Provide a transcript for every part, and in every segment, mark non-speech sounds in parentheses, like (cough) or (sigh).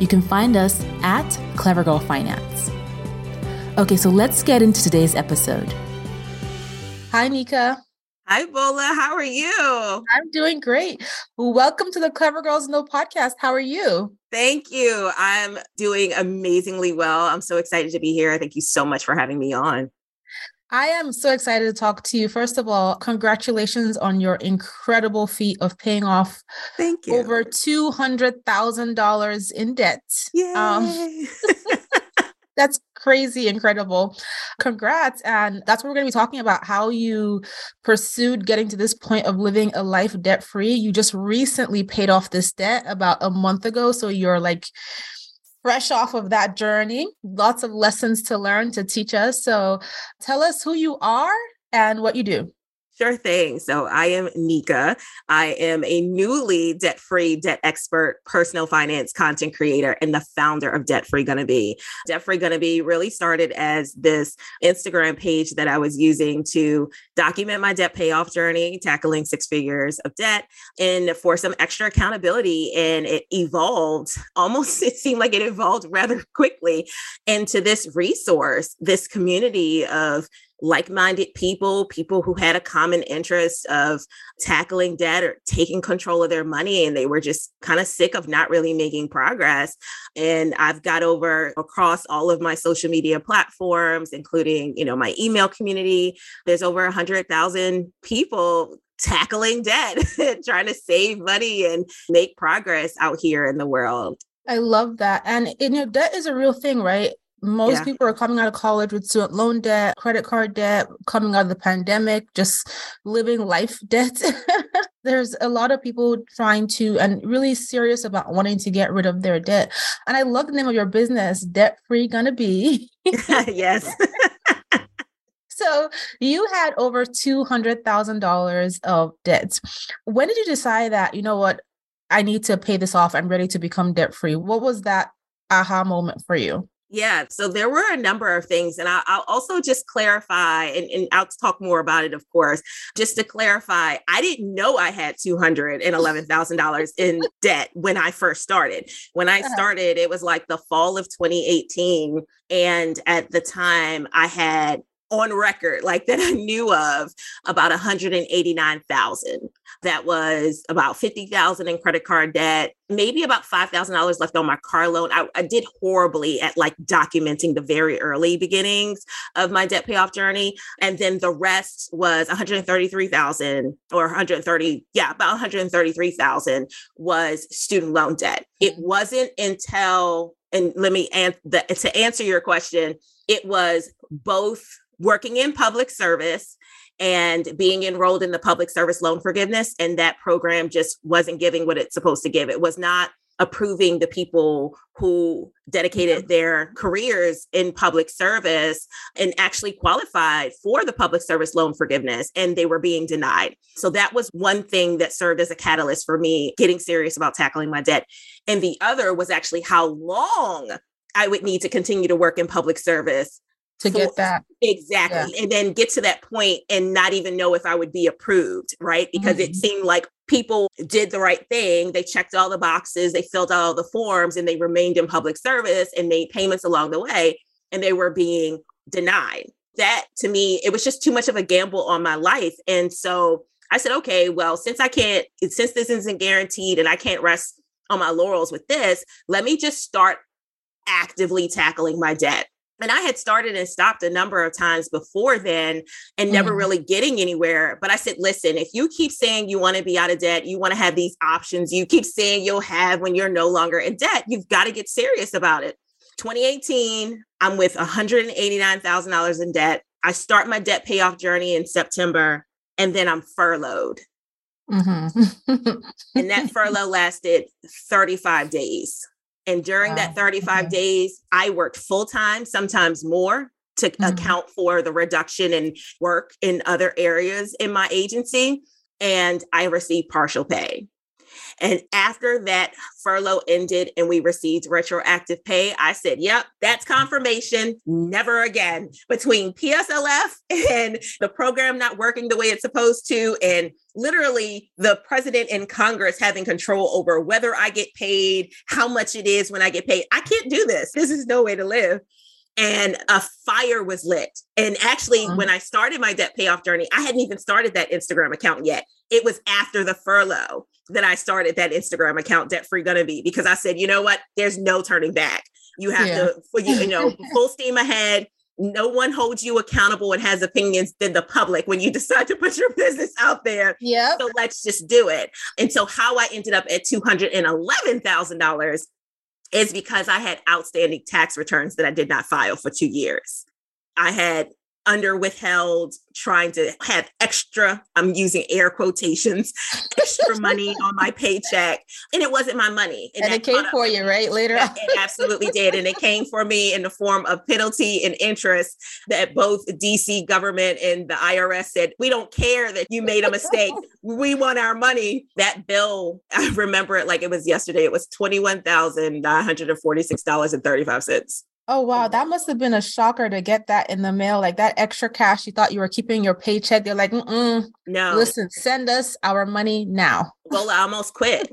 you can find us at Clever Girl Finance. Okay, so let's get into today's episode. Hi, Nika. Hi, Bola. How are you? I'm doing great. Welcome to the Clever Girls Know podcast. How are you? Thank you. I'm doing amazingly well. I'm so excited to be here. Thank you so much for having me on. I am so excited to talk to you. First of all, congratulations on your incredible feat of paying off Thank you. over $200,000 in debt. Um, Yay. Um, (laughs) that's crazy incredible. Congrats. And that's what we're going to be talking about how you pursued getting to this point of living a life debt free. You just recently paid off this debt about a month ago. So you're like, fresh off of that journey, lots of lessons to learn to teach us. So tell us who you are and what you do. Sure thing. So I am Nika. I am a newly debt free, debt expert, personal finance content creator, and the founder of Debt Free Gonnabe. Debt Free Gonnabe really started as this Instagram page that I was using to document my debt payoff journey, tackling six figures of debt, and for some extra accountability. And it evolved (laughs) almost, it seemed like it evolved rather quickly into this resource, this community of like minded people, people who had a common interest of tackling debt or taking control of their money. And they were just kind of sick of not really making progress. And I've got over across all of my social media platforms, including, you know, my email community. There's over a hundred thousand people tackling debt, (laughs) trying to save money and make progress out here in the world. I love that. And you know, debt is a real thing, right? Most yeah. people are coming out of college with student loan debt, credit card debt, coming out of the pandemic, just living life (laughs) debt. There's a lot of people trying to and really serious about wanting to get rid of their debt. And I love the name of your business, Debt Free Gonnabe. (laughs) yes. (laughs) so you had over $200,000 of debt. When did you decide that, you know what, I need to pay this off. I'm ready to become debt free. What was that aha moment for you? Yeah, so there were a number of things. And I'll, I'll also just clarify, and, and, I'll talk more about it, of course. Just to clarify, I didn't know I had $211,000 in debt when I first started. When I started, it was like the fall of 2018. And at the time, I had on record, like that I knew of, about 189,000. That was about 50,000 in credit card debt, maybe about $5,000 left on my car loan. I, I, did horribly at like documenting the very early beginnings of my debt payoff journey. And then the rest was 133,000 or 130, yeah, about 133,000 was student loan debt. It mm-hmm. wasn't until, and let me answer to answer your question, it was both working in public service and being enrolled in the public service loan forgiveness. And that program just wasn't giving what it's supposed to give. It was not approving the people who dedicated their careers in public service and actually qualified for the public service loan forgiveness and they were being denied. So that was one thing that served as a catalyst for me getting serious about tackling my debt. And the other was actually how long I would need to continue to work in public service to get that exactly yeah. and then get to that point and not even know if i would be approved right because mm-hmm. it seemed like people did the right thing they checked all the boxes they filled out all the forms and they remained in public service and made payments along the way and they were being denied that to me it was just too much of a gamble on my life and so I said, okay, well, since I can't, since this isn't guaranteed and I can't rest on my laurels with this, let me just start actively tackling my debt. And I had started and stopped a number of times before then and never mm. really getting anywhere. But I said, listen, if you keep saying you want to be out of debt, you want to have these options, you keep saying you'll have when you're no longer in debt, you've got to get serious about it. 2018, I'm with $189,000 in debt. I start my debt payoff journey in September and then I'm furloughed. Mm-hmm. and that furlough (laughs) lasted 35 days. And during wow. that 35 mm-hmm. days, I worked full time, sometimes more, to mm-hmm. account for the reduction in work in other areas in my agency. And I received partial pay. And after that furlough ended and we received retroactive pay, I said, yep, that's confirmation. Never again. Between PSLF (laughs) and the program not working the way it's supposed to, and literally the president and Congress having control over whether I get paid, how much it is when I get paid. I can't do this. This is no way to live and a fire was lit. And actually, uh-huh. when I started my debt payoff journey, I hadn't even started that Instagram account yet. It was after the furlough that I started that Instagram account, Debt Free Gonnabe, because I said, you know what? There's no turning back. You have yeah. to, for you, you know, (laughs) full steam ahead. No one holds you accountable and has opinions than the public when you (laughs) decide to put your business out there. Yeah. So let's just do it. And so, how I ended up at two hundred and eleven thousand dollars is because I had outstanding tax returns that I did not file for two years. I had under withheld, trying to have extra, I'm using air quotations, (laughs) extra money on my paycheck. And it wasn't my money. And, and it came for you, right? Later on. it (laughs) absolutely did. And it came for me in the form of penalty and interest that both DC government and the IRS said, we don't care that you made a mistake. we want our money. That bill, (laughs) I remember it like it was yesterday. It was $21,946.35. Oh wow, that must have been a shocker to get that in the mail, like that extra cash you thought you were keeping your paycheck. They're like, Mm-mm. no, listen, send us our money now. Well, I almost quit.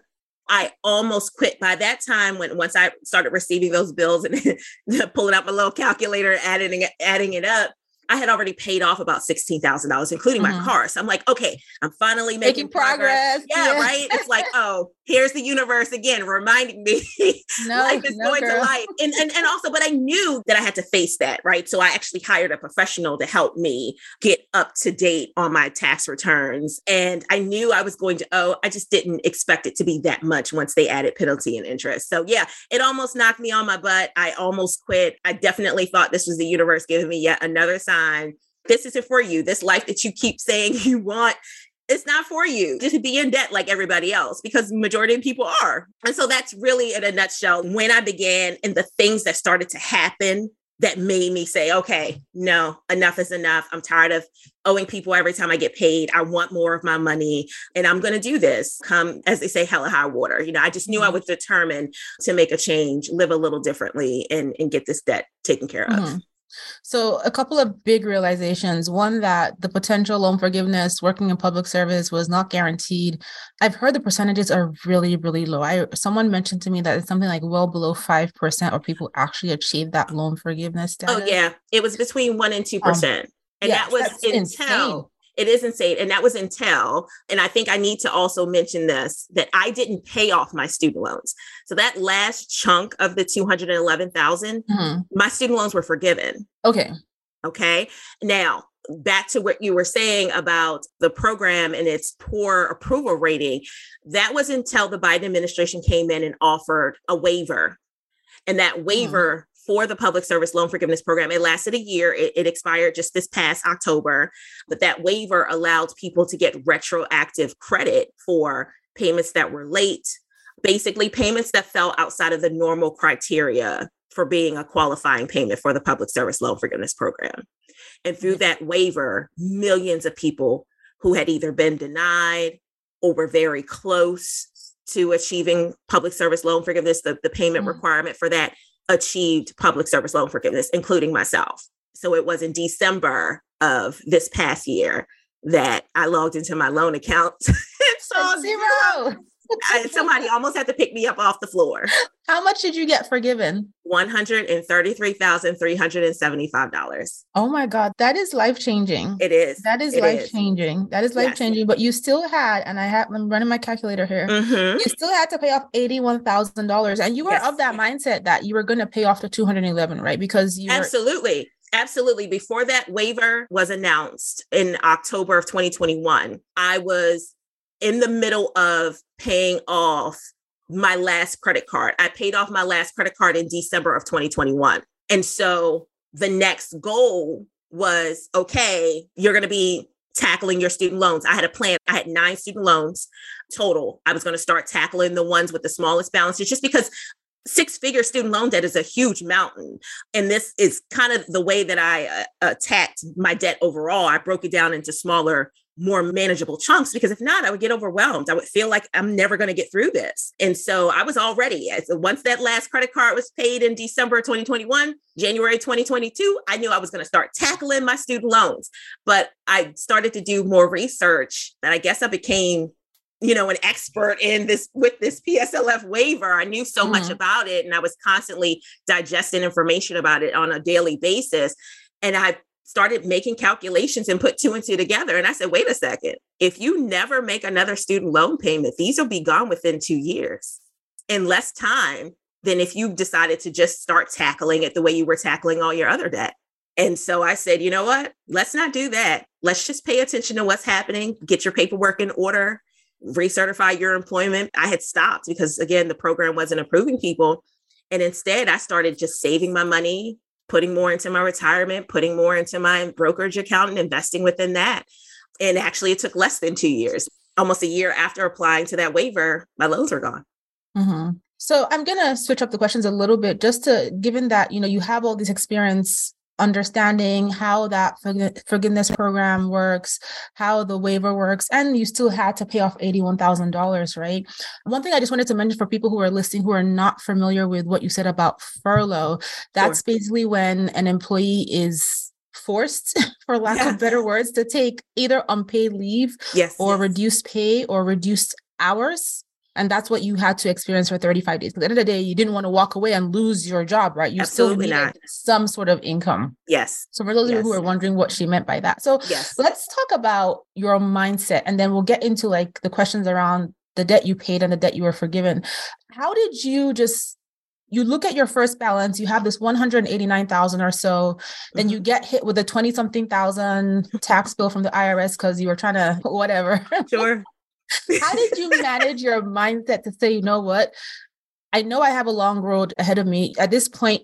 I almost quit by that time when once I started receiving those bills and (laughs) pulling out my little calculator, adding adding it up. I had already paid off about $16,000, including mm-hmm. my car. So I'm like, okay, I'm finally making, making progress. progress. Yeah, yeah, right. It's like, (laughs) oh, here's the universe again, reminding me (laughs) no, life is no, going girl. to life. And, and, and also, but I knew that I had to face that, right? So I actually hired a professional to help me get up to date on my tax returns. And I knew I was going to owe, I just didn't expect it to be that much once they added penalty and interest. So yeah, it almost knocked me on my butt. I almost quit. I definitely thought this was the universe giving me yet another sign this isn't for you. This life that you keep saying (laughs) you want, it's not for you to be in debt like everybody else because majority of people are. And so that's really in a nutshell when I began and the things that started to happen that made me say, okay, no, enough is enough. I'm tired of owing people every time I get paid. I want more of my money and I'm going to do this come, as they say, hella high water. You know, I just knew I mm-hmm. was determined to make a change, live a little differently, and, and get this debt taken care of. Mm-hmm. So, a couple of big realizations. One, that the potential loan forgiveness working in public service was not guaranteed. I've heard the percentages are really, really low. I someone mentioned to me that it's something like well below 5% or people actually achieve that loan forgiveness oh, status. Oh, yeah. It was between 1% and 2%. Um, and yes, that was until. It is insane. And that was until. And I think I need to also mention this that I didn't pay off my student loans. So that last chunk of the 211,000, mm-hmm. my student loans were forgiven. Okay. Okay. Now, back to what you were saying about the program and its poor approval rating, that was until the Biden administration came in and offered a waiver. And that mm-hmm. waiver for the public service loan forgiveness program. It lasted a year. It, it, expired just this past October, but that waiver allowed people to get retroactive credit for payments that were late, basically payments that fell outside of the normal criteria for being a qualifying payment for the public service loan forgiveness program. And through that waiver, millions of people who had either been denied or were very close to achieving public service loan forgiveness, the, the payment mm-hmm. requirement for that achieved public service loan forgiveness, including myself. So it was in December of this past year that I logged into my loan account (laughs) and saw zero. I, somebody almost had to pick me up off the floor. How much did you get forgiven? $133,375. Oh my God. That is life changing. It is. That is life changing. That is life changing. Yes. But you still had, and I have, I'm running my calculator here. Mm-hmm. You still had to pay off $81,000. And you were yes. of that mindset that you were going to pay off the 211, right? Because you Absolutely. Absolutely. Before that waiver was announced in October of 2021, I was in the middle of paying off my last credit card. I paid off my last credit card in December of 2021. And so the next goal was okay, you're going to be tackling your student loans. I had a plan. I had nine student loans total. I was going to start tackling the ones with the smallest balances just because six figure student loan debt is a huge mountain. And this is kind of the way that I uh, attacked my debt overall. I broke it down into smaller more manageable chunks because if not, I would get overwhelmed. I would feel like I'm never going to get through this. And so I was already, once that last credit card was paid in December 2021, January 2022, I knew I was going to start tackling my student loans. But I started to do more research and I guess I became you know an expert in this with this PSLF waiver. I knew so mm-hmm. much about it and I was constantly digesting information about it on a daily basis. And I started making calculations and put two and two together. And I said, wait a second, if you never make another student loan payment, these will be gone within two years in less time than if you decided to just start tackling it the way you were tackling all your other debt. And so I said, you know what? Let's not do that. Let's just pay attention to what's happening, get your paperwork in order, recertify your employment. I had stopped because, again, the program wasn't approving people. And instead, I started just saving my money, putting more into my retirement, putting more into my brokerage account and investing within that. And actually, it took less than two years. Almost a year after applying to that waiver, my loans were gone. Mm-hmm. So I'm gonna switch up the questions a little bit, just to given that you know you have all this experience understanding how that forgiveness program works, how the waiver works, and you still had to pay off $81,000, right? One thing I just wanted to mention for people who are listening who are not familiar with what you said about furlough, that's sure. basically when an employee is forced, (laughs) for lack yeah. of better words, to take either unpaid leave yes, or yes. reduced pay or reduced hours and that's what you had to experience for 35 days. At the end of the day, you didn't want to walk away and lose your job, right? You Absolutely still needed not. some sort of income. Yes. So for those yes. of you who are wondering what she meant by that. So yes. let's talk about your mindset and then we'll get into like the questions around the debt you paid and the debt you were forgiven. How did you just you look at your first balance, you have this 189,000 or so, then you mm-hmm. get hit with a 20 something thousand tax bill from the IRS because you were trying (laughs) to whatever. Sure. How did you manage your mindset to say, you know what? I know I have a long road ahead of me. At this point,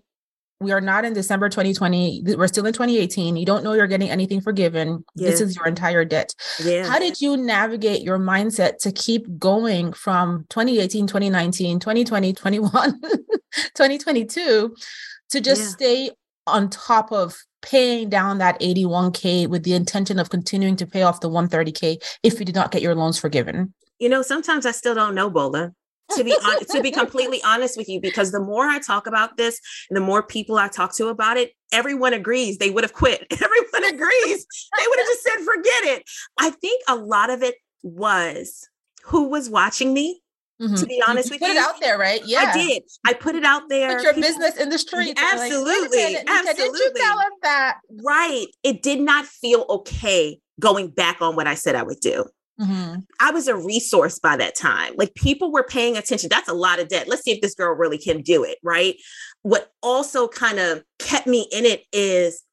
we are not in December 2020. We're still in 2018. You don't know you're getting anything forgiven. Yeah. This is your entire debt. Yeah. How did you navigate your mindset to keep going from 2018, 2019, 2020, 21, 2022 (laughs) to just yeah. stay on top of paying down that 81K with the intention of continuing to pay off the 130K if you did not get your loans forgiven? You know, sometimes I still don't know, Bola. to be on, to be completely honest with you, because the more I talk about this, and the more people I talk to about it, everyone agrees they would have quit. (laughs) Everyone agrees they would have just said, forget it. I think a lot of it was who was watching me Mm-hmm. To be honest you with put you, put it out there, right? Yeah, I did. I put it out there. Put your People, business in the street. Absolutely, like, absolutely. Did you tell us that? Right. It did not feel okay going back on what I said I would do. Mm-hmm. I was a resource by that time. Like people were paying attention. That's a lot of debt. Let's see if this girl really can do it. Right. What also kind of kept me in it is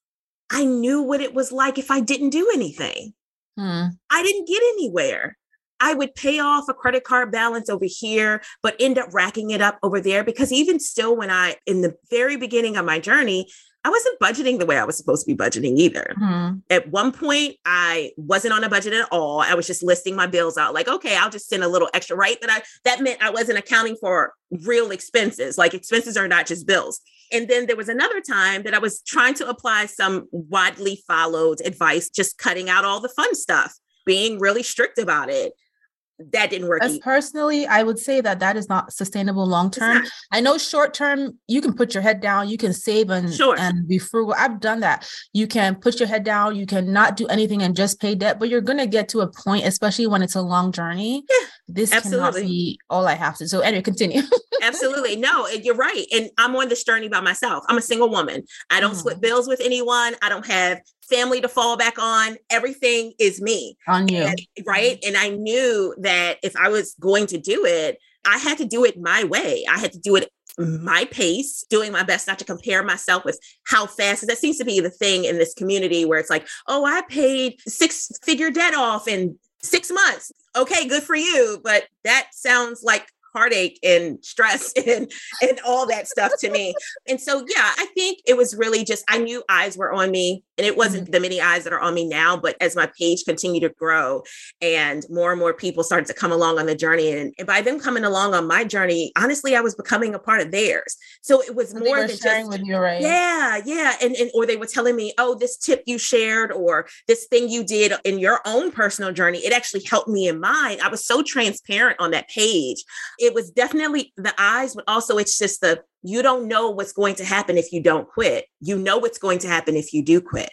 I knew what it was like if I didn't do anything. Hmm. I didn't get anywhere. I would pay off a credit card balance over here, but end up racking it up over there because even still, when I, in the very beginning of my journey, I wasn't budgeting the way I was supposed to be budgeting either. Mm-hmm. At one point, I wasn't on a budget at all. I was just listing my bills out like, okay, I'll just send a little extra, right? But I that meant I wasn't accounting for real expenses. Like expenses are not just bills. And then there was another time that I was trying to apply some widely followed advice, just cutting out all the fun stuff, being really strict about it that didn't work. As personally, I would say that that is not sustainable long term. I know short term, you can put your head down, you can save and sure. and be frugal. I've done that. You can put your head down, you can not do anything and just pay debt, but you're going to get to a point, especially when it's a long journey. Yeah, this absolutely. cannot be all I have to. So anyway, continue. absolutely. No, you're right. And I'm on this journey by myself. I'm a single woman. I don't mm. split bills with anyone. I don't have family to fall back on. Everything is me. On you. And, right. And I knew that if I was going to do it, I had to do it my way. I had to do it my pace, doing my best not to compare myself with how fast. That seems to be the thing in this community where it's like, oh, I paid six figure debt off in six months. Okay, good for you. But that sounds like heartache and stress (laughs) and and all that stuff to me. And so yeah, I think it was really just I knew eyes were on me and it wasn't mm-hmm. the many eyes that are on me now, but as my page continued to grow and more and more people started to come along on the journey and, and by them coming along on my journey, honestly, I was becoming a part of theirs. So it was more than just with you, right? Yeah, yeah. And and or they were telling me, oh, this tip you shared or this thing you did in your own personal journey, it actually helped me in mine. I was so transparent on that page it was definitely the eyes, but also it's just the you don't know what's going to happen if you don't quit. You know what's going to happen if you do quit.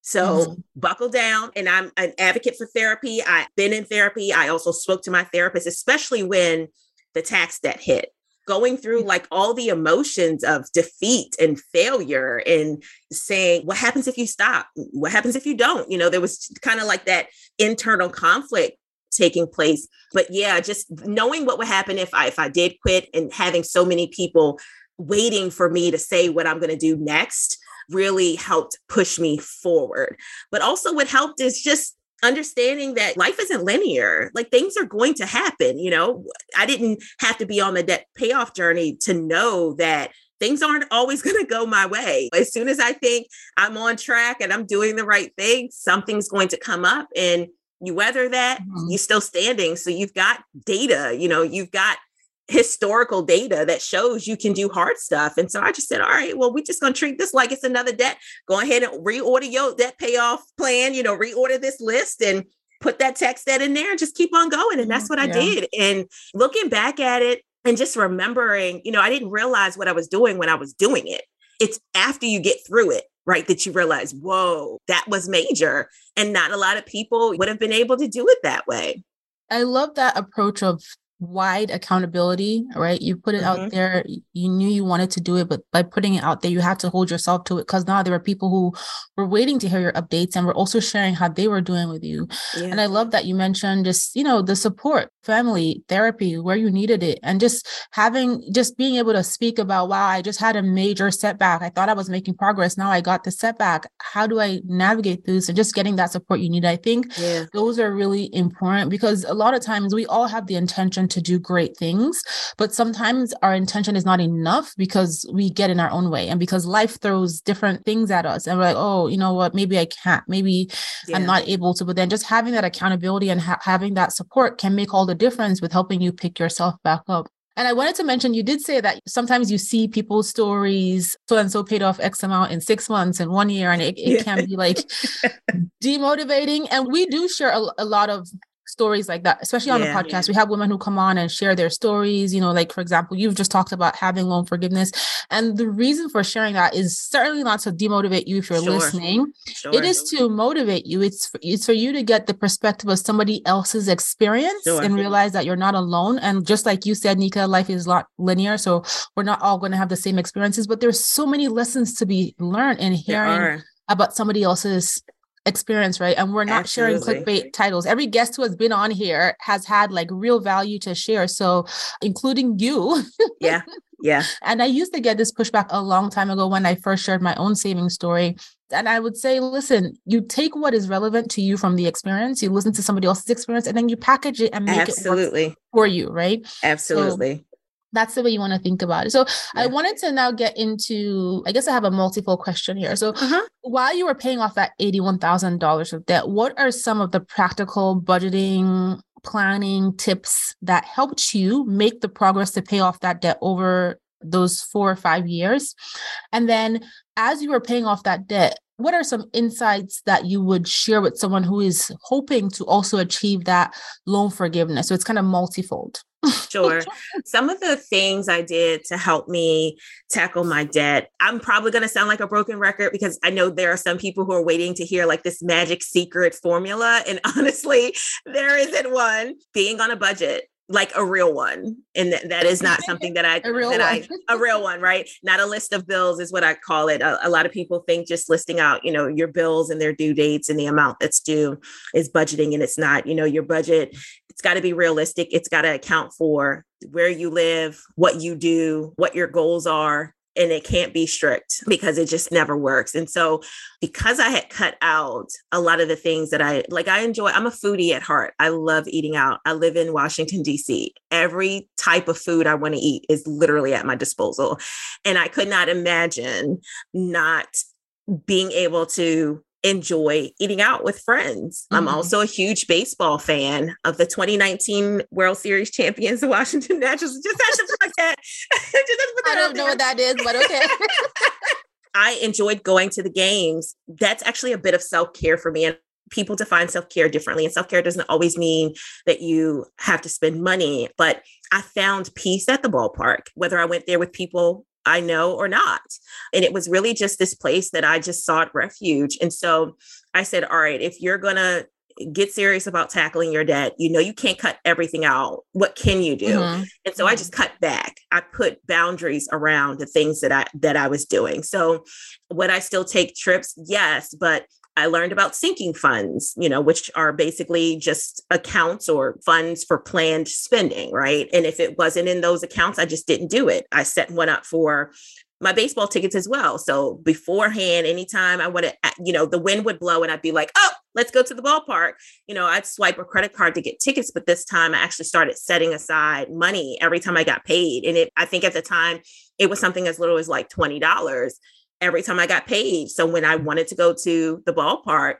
So mm-hmm. buckle down. And I'm an advocate for therapy. I've been in therapy. I also spoke to my therapist, especially when the tax debt hit. Going through like all the emotions of defeat and failure and saying, what happens if you stop? What happens if you don't? You know, there was kind of like that internal conflict taking place. But yeah, just knowing what would happen if I if I did quit and having so many people waiting for me to say what I'm going to do next really helped push me forward. But also what helped is just understanding that life isn't linear. Like things are going to happen, you know. I didn't have to be on the debt payoff journey to know that things aren't always (laughs) going to go my way. As soon as I think I'm on track and I'm doing the right thing, something's going to come up and you weather that mm-hmm. you're still standing so you've got data you know you've got historical data that shows you can do hard stuff and so i just said all right well we're just going to treat this like it's another debt go ahead and reorder your debt payoff plan you know reorder this list and put that text debt in there and just keep on going and that's what yeah. i did and looking back at it and just remembering you know i didn't realize what i was doing when i was doing it it's after you get through it right? That you realize, whoa, that was major. And not a lot of people would have been able to do it that way. I love that approach of wide accountability, right? You put it mm-hmm. out there, you knew you wanted to do it, but by putting it out there, you have to hold yourself to it because now there were people who were waiting to hear your updates and were also sharing how they were doing with you. Yeah. And I love that you mentioned just, you know, the support, family, therapy, where you needed it, and just having, just being able to speak about, wow, I just had a major setback. I thought I was making progress. Now I got the setback. How do I navigate this? And just getting that support you need. I think yeah. those are really important because a lot of times we all have the intention to do great things, but sometimes our intention is not enough because we get in our own way and because life throws different things at us. And we're like, oh, you know what? Maybe I can't. Maybe yeah. I'm not able to. But then just having that accountability and ha- having that support can make all the difference with helping you pick yourself back up. And I wanted to mention, you did say that sometimes you see people's stories, so and so paid off X amount in six months and one year, and it, it (laughs) yeah. can be like (laughs) demotivating. And we do share a, a lot of stories like that, especially on yeah, the podcast. Yeah. We have women who come on and share their stories. You know, like for example, you've just talked about having loan forgiveness. And the reason for sharing that is certainly not to demotivate you if you're sure. listening. Sure. It is to motivate you. It's for, it's for you to get the perspective of somebody else's experience sure. and realize that you're not alone. And just like you said, Nika, life is not linear. So we're not all going to have the same experiences, but there's so many lessons to be learned in hearing about somebody else's experience, right? And we're not Absolutely. sharing clickbait titles. Every guest who has been on here has had like real value to share. So, including you. yeah. Yeah. (laughs) And I used to get this pushback a long time ago when I first shared my own saving story. And I would say, listen, you take what is relevant to you from the experience, you listen to somebody else's experience, and then you package it and make it Absolutely. it for you, right? Absolutely. So, that's the way you want to think about it. So yeah. I wanted to now get into, I guess I have a multiple question here. So uh-huh. while you were paying off that $81,000 of debt, what are some of the practical budgeting, planning tips that helped you make the progress to pay off that debt over those four or five years? And then as you were paying off that debt, what are some insights that you would share with someone who is hoping to also achieve that loan forgiveness? So it's kind of multifold. Sure. Some of the things I did to help me tackle my debt, I'm probably going to sound like a broken record because I know there are some people who are waiting to hear like this magic secret formula. And (laughs) honestly, there isn't one. Being on a budget, like a real one and th- that is not something that i (laughs) a real that one. i a real one right not a list of bills is what i call it a, a, lot of people think just listing out you know your bills and their due dates and the amount that's due is budgeting and it's not you know your budget it's got to be realistic it's got to account for where you live what you do what your goals are and it can't be strict because it just never works. And so, because I had cut out a lot of the things that I like, I enjoy, I'm a foodie at heart. I love eating out. I live in Washington, D.C. Every type of food I want to eat is literally at my disposal. And I could not imagine not being able to enjoy eating out with friends. Mm-hmm. I'm also a huge baseball fan of the 2019 World Series champions, the (laughs) Washington Nationals. Just had to put that. (laughs) I don't know what that is, but okay. (laughs) I enjoyed going to the games. That's actually a bit of self care for me. And people define self care differently. And self care doesn't always mean that you have to spend money, but I found peace at the ballpark, whether I went there with people I know or not. And it was really just this place that I just sought refuge. And so I said, all right, if you're going to get serious about tackling your debt, you know, you can't cut everything out. What can you do? Mm-hmm. And so I just cut back. I put boundaries around the things that I that I was doing. So would I still take trips? Yes, but I learned about sinking funds, you know, which are basically just accounts or funds for planned spending, right? And if it wasn't in those accounts, I just didn't do it. I set one up for my baseball tickets as well. So beforehand, anytime I would, uh, you know, the wind would blow and I'd be like, oh, let's go to the ballpark. You know, I'd swipe a credit card to get tickets, but this time I actually started setting aside money every time I got paid. And it, I think at the time it was something as little as like $20 every time I got paid. So when I wanted to go to the ballpark,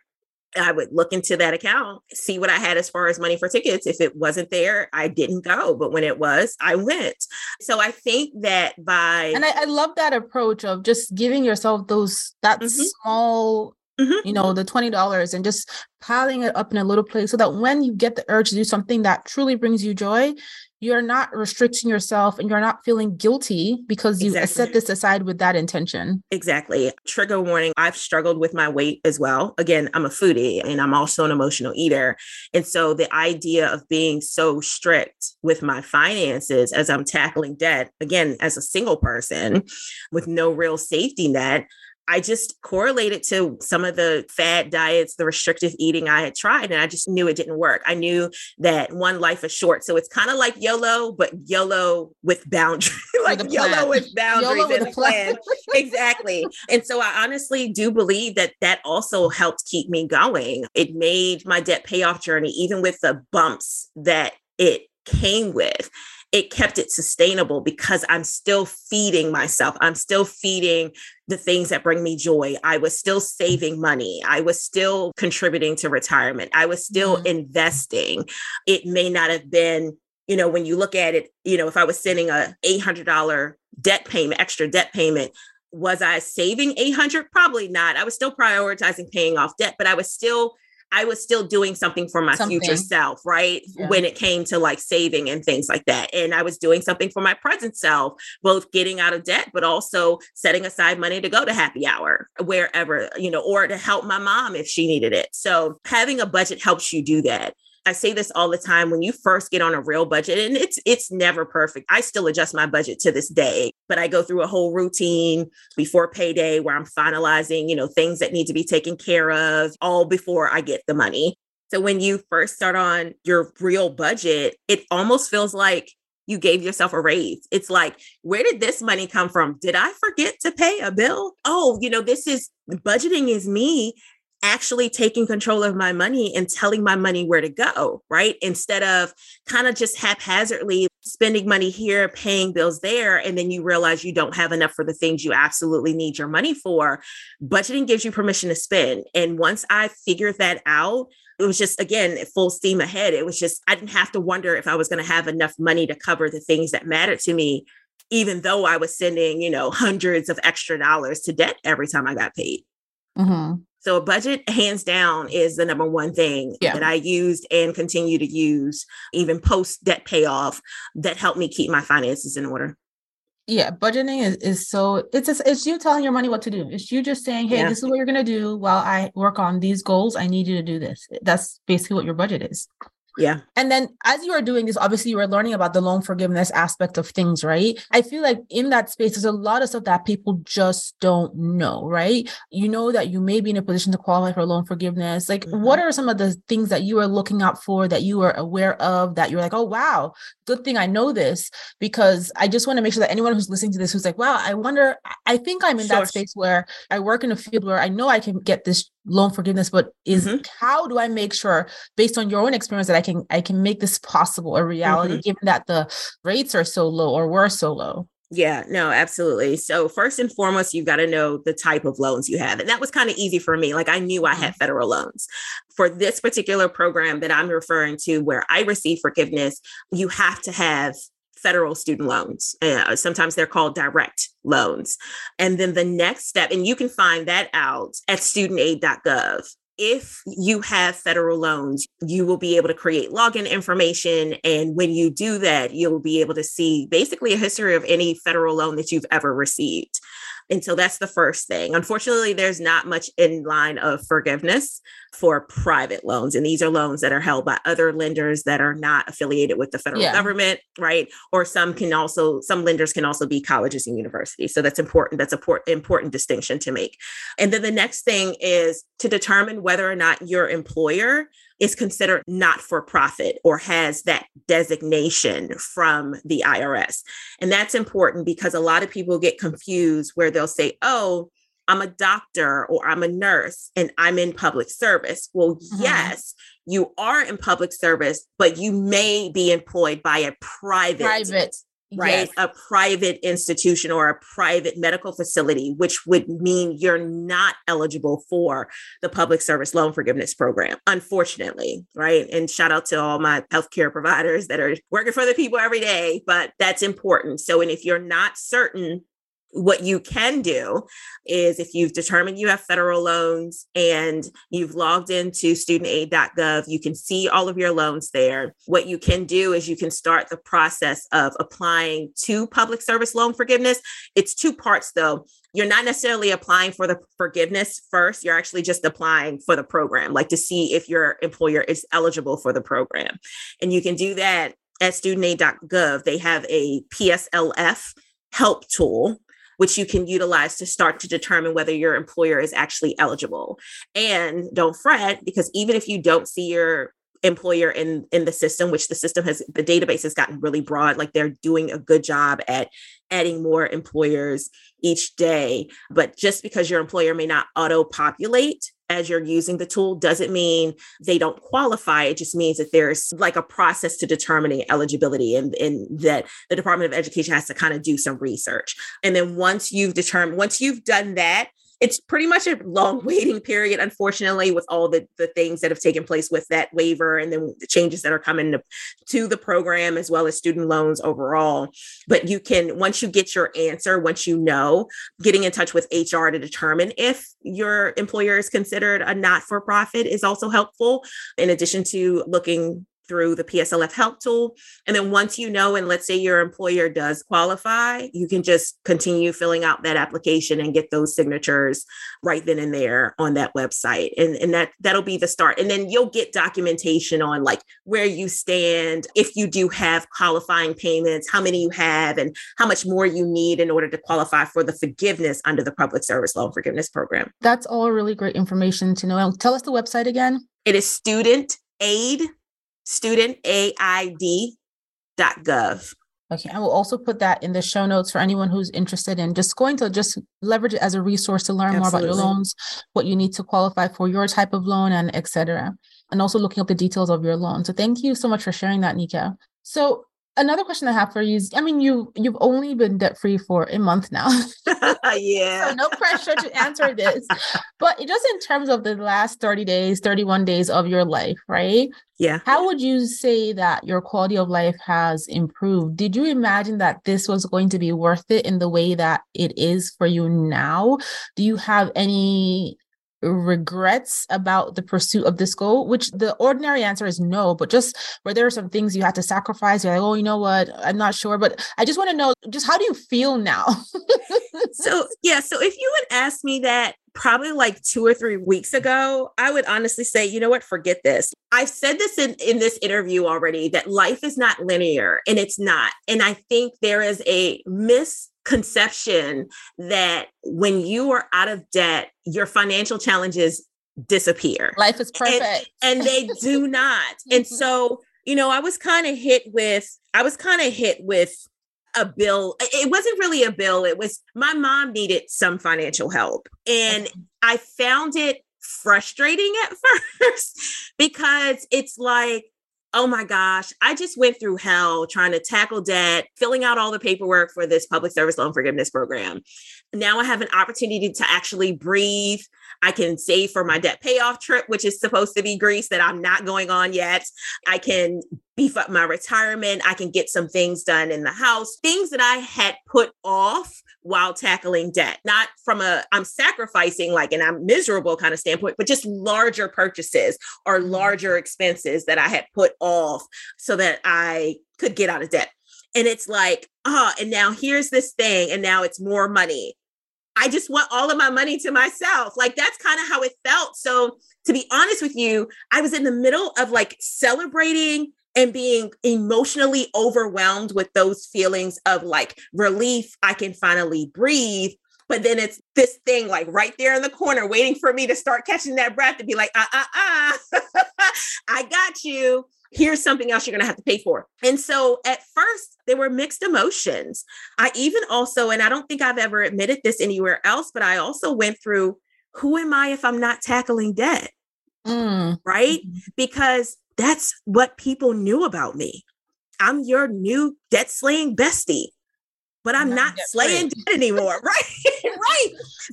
I would look into that account, see what I had as far as money for tickets. If it wasn't there, I didn't go. But when it was, I went. So I think that by and I, I love that approach of just giving yourself those that mm-hmm. small Mm-hmm. you know, the $20 and just piling it up in a little place so that when you get the urge to do something that truly brings you joy, you're not restricting yourself and you're not feeling guilty because you exactly. set this aside with that intention. Exactly. Trigger warning I've struggled with my weight as well. Again, I'm a foodie and I'm also an emotional eater. And so the idea of being so strict with my finances as I'm tackling debt, again, as a single person with no real safety net, I just correlated to some of the fad diets, the restrictive eating I had tried, and I just knew it didn't work. I knew that one life is short. So it's kind of like YOLO, but YOLO with boundaries, (laughs) like with YOLO with boundaries YOLO and a plan. (laughs) exactly. And so I honestly do believe that that also helped keep me going. It made my debt payoff journey, even with the bumps that it came with it kept it sustainable because I'm still feeding myself. I'm still feeding the things that bring me joy. I was still saving money. I was still contributing to retirement. I was still mm-hmm. investing. It may not have been, you know, when you look at it, you know, if I was sending a $800 debt payment, extra debt payment, was I saving 800? Probably not. I was still prioritizing paying off debt, but I was still I was still doing something for my something. future self, right? Yeah. When it came to like saving and things like that. And I was doing something for my present self, both getting out of debt, but also setting aside money to go to happy hour wherever, you know, or to help my mom if she needed it. So having a budget helps you do that. I say this all the time when you first get on a real budget and it's it's never perfect. I still adjust my budget to this day, but I go through a whole routine before payday where I'm finalizing, you know, things that need to be taken care of all before I get the money. So when you first start on your real budget, it almost feels like you gave yourself a raise. It's like, where did this money come from? Did I forget to pay a bill? Oh, you know, this is budgeting is me actually taking control of my money and telling my money where to go, right? Instead of kind of just haphazardly spending money here, paying bills there, and then you realize you don't have enough for the things you absolutely need your money for. Budgeting gives you permission to spend. And once I figured that out, it was just again full steam ahead. It was just I didn't have to wonder if I was going to have enough money to cover the things that mattered to me even though I was sending, you know, hundreds of extra dollars to debt every time I got paid. Mm-hmm. So a budget, hands down, is the number one thing yeah. that I used and continue to use, even post debt payoff, that helped me keep my finances in order. Yeah, budgeting is, is so it's just, it's you telling your money what to do. It's you just saying, hey, yeah. this is what you're gonna do while I work on these goals. I need you to do this. That's basically what your budget is. Yeah. And then as you are doing this, obviously you are learning about the loan forgiveness aspect of things, right? I feel like in that space, there's a lot of stuff that people just don't know, right? You know that you may be in a position to qualify for loan forgiveness. Like, mm-hmm. what are some of the things that you are looking out for that you are aware of that you're like, oh, wow, good thing I know this? Because I just want to make sure that anyone who's listening to this who's like, wow, I wonder, I think I'm in sure. that space where I work in a field where I know I can get this loan forgiveness but is mm-hmm. how do i make sure based on your own experience that i can i can make this possible a reality mm-hmm. given that the rates are so low or were so low yeah, no, absolutely. So, first and foremost, you've got to know the type of loans you have. And that was kind of easy for me. Like, I knew I had mm-hmm. federal loans. For this particular program that I'm referring to, where I receive forgiveness, you have to have federal student loans. Uh, sometimes they're called direct loans. And then the next step, and you can find that out at studentaid.gov. If you have federal loans, you will be able to create login information. And when you do that, you'll be able to see basically a history of any federal loan that you've ever received. And so that's the first thing. Unfortunately, there's not much in line of forgiveness for private loans. And these are loans that are held by other lenders that are not affiliated with the federal yeah. government, right? Or some can also, some lenders can also be colleges and universities. So that's important. That's a por- important distinction to make. And then the next thing is to determine whether or not your employer is considered not for profit or has that designation from the IRS. And that's important because a lot of people get confused where they'll say, oh, I'm a doctor or I'm a nurse and I'm in public service. Well, mm-hmm. yes, you are in public service, but you may be employed by a private, private right? Yes. A private institution or a private medical facility, which would mean you're not eligible for the public service loan forgiveness program, unfortunately, right? And shout out to all my healthcare providers that are working for the people every day, but that's important. So, and if you're not certain what you can do is if you've determined you have federal loans and you've logged into studentaid.gov, you can see all of your loans there. What you can do is you can start the process of applying to public service loan forgiveness. It's two parts though. You're not necessarily applying for the forgiveness first, you're actually just applying for the program, like to see if your employer is eligible for the program. And you can do that at studentaid.gov. They have a PSLF help tool which you can utilize to start to determine whether your employer is actually eligible. And don't fret, because even if you don't see your employer in in the system which the system has the database has gotten really broad like they're doing a good job at adding more employers each day but just because your employer may not auto populate as you're using the tool doesn't mean they don't qualify. It just means that there's like a process to determining eligibility and, and that the Department of Education has to kind of do some research. And then once you've determined, once you've done that, it's pretty much a long (laughs) waiting period, unfortunately, with all the, the things that have taken place with that waiver and then the changes that are coming to, to the program as well as student loans overall. But you can, once you get your answer, once you know, getting in touch with HR to determine if your employer is considered a not for profit is also helpful, in addition to looking through the PSLF help tool. And then once you know, and let's say your employer does qualify, you can just continue filling out that application and get those signatures right then and there on that website. And, and that that'll be the start. And then you'll get documentation on like where you stand, if you do have qualifying payments, how many you have, and how much more you need in order to qualify for the forgiveness under the public service loan forgiveness program. That's all really great information to know. Tell us the website again. It is student aid studentaid.gov. Okay, I will also put that in the show notes for anyone who's interested in just going to just leverage it as a resource to learn Absolutely. more about your loans, what you need to qualify for your type of loan, and etc. And also looking up the details of your loan. So thank you so much for sharing that, Nika. So another question I have for you is I mean, you you've only been debt free for a month now. (laughs) (laughs) yeah. so no pressure to answer this. But just in terms of the last 30 days, 31 days of your life, right? Yeah. How would you say that your quality of life has improved? Did you imagine that this was going to be worth it in the way that it is for you now? Do you have any regrets about the pursuit of this goal? Which the ordinary answer is no, but just where there are some things you had to sacrifice, you're like, oh, you know what? I'm not sure. But I just want to know just how do you feel now? (laughs) so, yeah. So if you would ask me that probably like two or three weeks ago, I would honestly say, you know what, forget this. I've said this in, in this interview already that life is not linear and it's not. And I think there is a misconception that when you are out of debt, your financial challenges disappear. Life is perfect. And, and they (laughs) do not. and mm-hmm. so, you know, I was kind of hit with, I was kind of hit with a bill. It wasn't really a bill. It was my mom needed some financial help. And I found it frustrating at (laughs) first because it's like, oh my gosh, I just went through hell trying to tackle debt, filling out all the paperwork for this public service loan forgiveness program. Now I have an opportunity to actually breathe. I can save for my debt payoff trip, which is supposed to be Greece that I'm not going on yet. I can beef up my retirement. I can get some things done in the house, things that I had put off while tackling debt, not from a I'm sacrificing like and I'm miserable kind of standpoint, but just larger purchases or mm-hmm. larger expenses that I had put off so that I could get out of debt. And it's like, oh, and now here's this thing, and now it's more money. I just want all of my money to myself. Like that's kind of how it felt. So, to be honest with you, I was in the middle of like celebrating and being emotionally overwhelmed with those feelings of like relief. I can finally breathe. But then it's this thing like right there in the corner, waiting for me to start catching that breath to be like, ah, ah, ah, I got you here's something else you're going to have to pay for. And so at first, there were mixed emotions. I even also, and I don't think I've ever admitted this anywhere else, but I also went through who am I if I'm not tackling debt? Mm. Right? Mm-hmm. Because that's what people knew about me. I'm your new debt slaying bestie, but I'm not, not slaying debt anymore. (laughs) Right? right.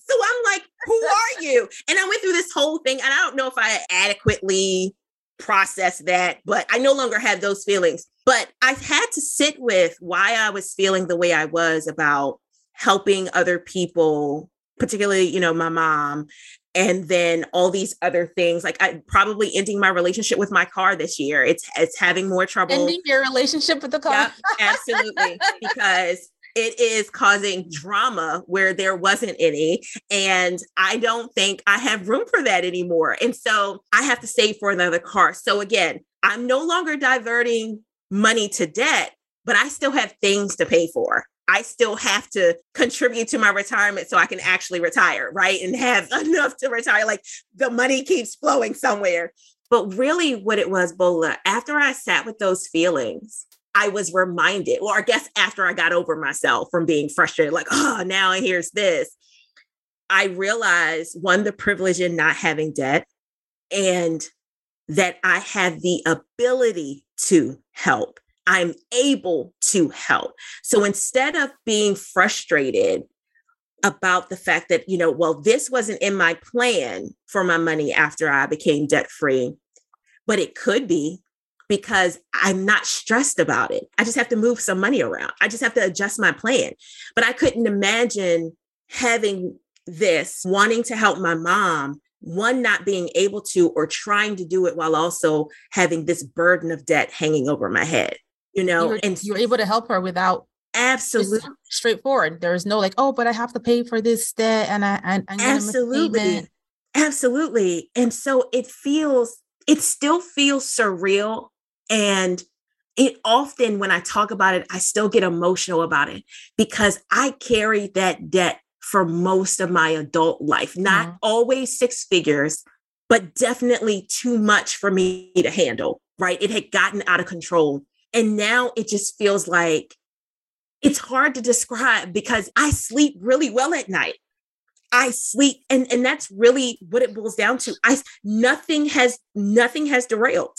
So I'm like, who are you? And I went through this whole thing, and I don't know if I adequately process that, but I no longer have those feelings. But I've had to sit with why I was feeling the way I was about helping other people, particularly, you know, my mom, and then all these other things. Like I probably ending my relationship with my car this year. It's it's having more trouble. Ending your relationship with the car. Yep, absolutely. (laughs) because it is causing drama where there wasn't any. And I don't think I have room for that anymore. And so I have to save for another car. So again, I'm no longer diverting money to debt, but I still have things to pay for. I still have to contribute to my retirement so I can actually retire, right? And have (laughs) enough to retire. Like the money keeps flowing somewhere. But really, what it was, Bola, after I sat with those feelings, I was reminded, well, I guess after I got over myself from being frustrated, like, oh, now here's this. I realized one, the privilege in not having debt, and that I have the ability to help. I'm able to help. So instead of being frustrated about the fact that, you know, well, this wasn't in my plan for my money after I became debt free, but it could be because I'm not stressed about it. I just have to move some money around. I just have to adjust my plan. But I couldn't imagine having this, wanting to help my mom, one not being able to or trying to do it while also having this burden of debt hanging over my head, you know, you're, and you're able to help her without absolutely straightforward. There's no like, oh, but I have to pay for this debt and I, I I'm absolutely, absolutely. And so it feels, it still feels surreal and it often, when I talk about it, I still get emotional about it because I carried that debt for most of my adult life, not mm-hmm. always six figures, but definitely too much for me to handle, right? It had gotten out of control. And now it just feels like it's hard to describe because I sleep really well at night. I sleep and and that's really what it boils down to. I nothing has nothing has derailed.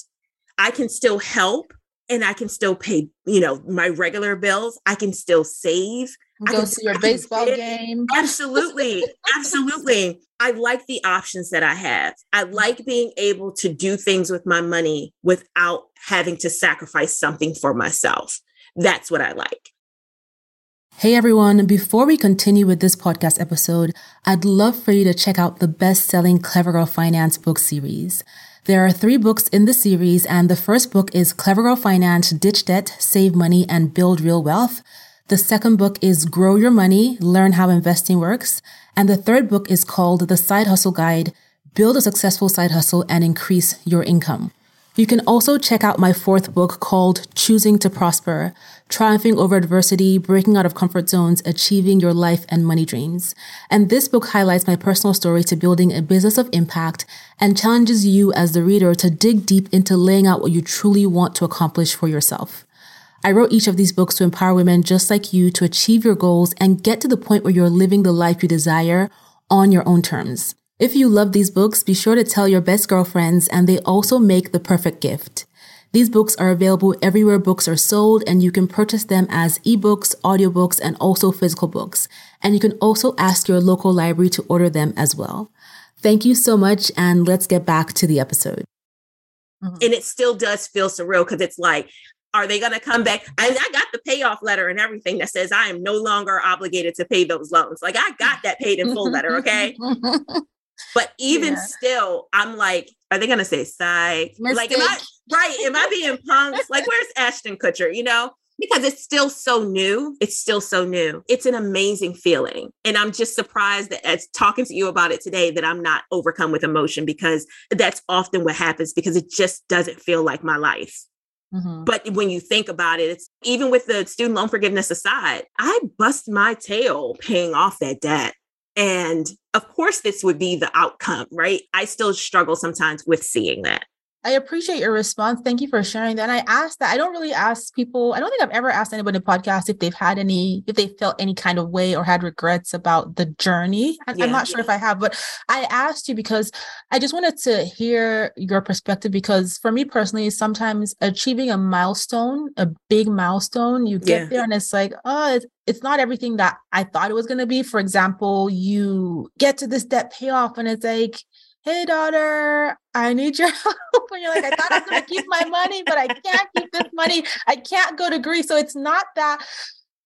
I can still help and I can still pay, you know, my regular bills. I can still save. Go to your baseball game. Absolutely. absolutely. I like the options that I have. I like being able to do things with my money without having to sacrifice something for myself. That's what I like. Hey everyone, before we continue with this podcast episode, I'd love for you to check out the best selling Clever Girl Finance book series. There are three books in the series, and the first book is Clever Girl Finance Ditch Debt, Save Money, and Build Real Wealth. The second book is Grow Your Money, Learn How Investing Works. And the third book is called The Side Hustle Guide, Build a Successful Side Hustle and Increase Your Income. You can also check out my fourth book called Choosing to Prosper Triumphing Over Adversity, Breaking Out of Comfort Zones, Achieving Your Life and Money Dreams. And this book highlights my personal story to building a business of impact and challenges you as the reader to dig deep into laying out what you truly want to accomplish for yourself. I wrote each of these books to empower women just like you to achieve your goals and get to the point where you're living the life you desire on your own terms. If you love these books, be sure to tell your best girlfriends, and they also make the perfect gift. These books are available everywhere books are sold, and you can purchase them as ebooks, audiobooks, and also physical books. And you can also ask your local library to order them as well. Thank you so much, and let's get back to the episode. Mm-hmm. And it still does feel surreal because it's like, are they going to come back? And I got the payoff letter and everything that says I am no longer obligated to pay those loans. Like I got that paid in full letter, okay? (laughs) But even yeah. still, I'm like, are they gonna say psych? Like, am I right? Am I being punked? like, where's Ashton Kutcher? You know? Because it's still so new. It's still so new. It's an amazing feeling. And I'm just surprised that as talking to you about it today, that I'm not overcome with emotion because that's often what happens because it just doesn't feel like my life. Mm-hmm. But when you think about it, it's even with the student loan forgiveness aside, I bust my tail paying off that debt. And of course, this would be the outcome, right? I still struggle sometimes with seeing that. I appreciate your response. Thank you for sharing that. And I asked that. I don't really ask people, I don't think I've ever asked anybody in the podcast if they've had any, if they felt any kind of way or had regrets about the journey. I, am not sure if I have, but I asked you because I just wanted to hear your perspective because for me personally, sometimes achieving a milestone, a big milestone, you get yeah. there and it's like, oh, it's, it's not everything that I thought it was going to be. For example, you get to this debt payoff and it's like, hey daughter i need your (laughs) help and you're like i thought i was going to keep my money but i can't keep this money i can't go to greece so it's not that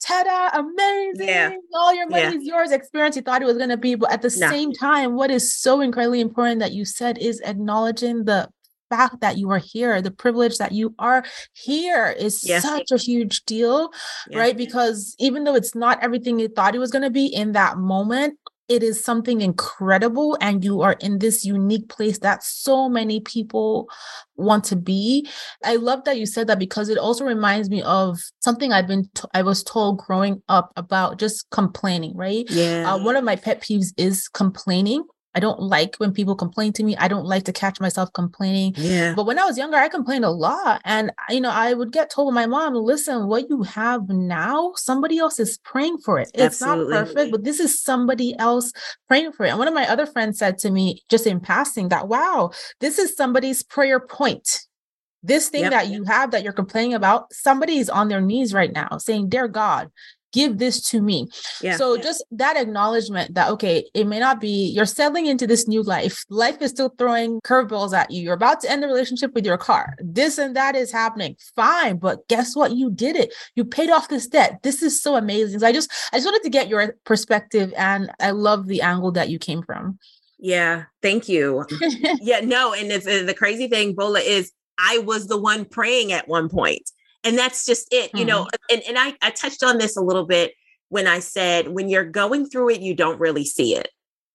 ta-da amazing yeah. all your money yeah. is yours experience you thought it was going to be but at the no. same time what is so incredibly important that you said is acknowledging the fact that you are here the privilege that you are here is yeah. such a huge deal right because even though it's not everything you thought it was going to be in that moment it is something incredible and you are in this unique place that so many people want to be. I love that you said that because it also reminds me of something i've been t- I was told growing up about just complaining right? Yeah uh, one of my pet peeves is complaining I don't like when people complain to me. I don't like to catch myself complaining. Yeah. But when I was younger, I complained a lot. And, you know, I would get told by my mom, listen, what you have now, somebody else is praying for it. It's Absolutely. not perfect, but this is somebody else praying for it. And one of my other friends said to me, just in passing, that, wow, this is somebody's prayer point. This thing yep. that you have that you're complaining about, somebody is on their knees right now saying, Dear God, give this to me. Yeah. So just that acknowledgement that okay, it may not be you're settling into this new life. Life is still throwing curveballs at you. You're about to end the relationship with your car. This and that is happening. Fine, but guess what? You did it. You paid off this debt. This is so amazing. So I just I just wanted to get your perspective and I love the angle that you came from. Yeah, thank you. (laughs) yeah, no, and it's the crazy thing, Bola, is I was the one praying at one point and that's just it you mm-hmm. know and, and I, I touched on this a little bit when i said when you're going through it you don't really see it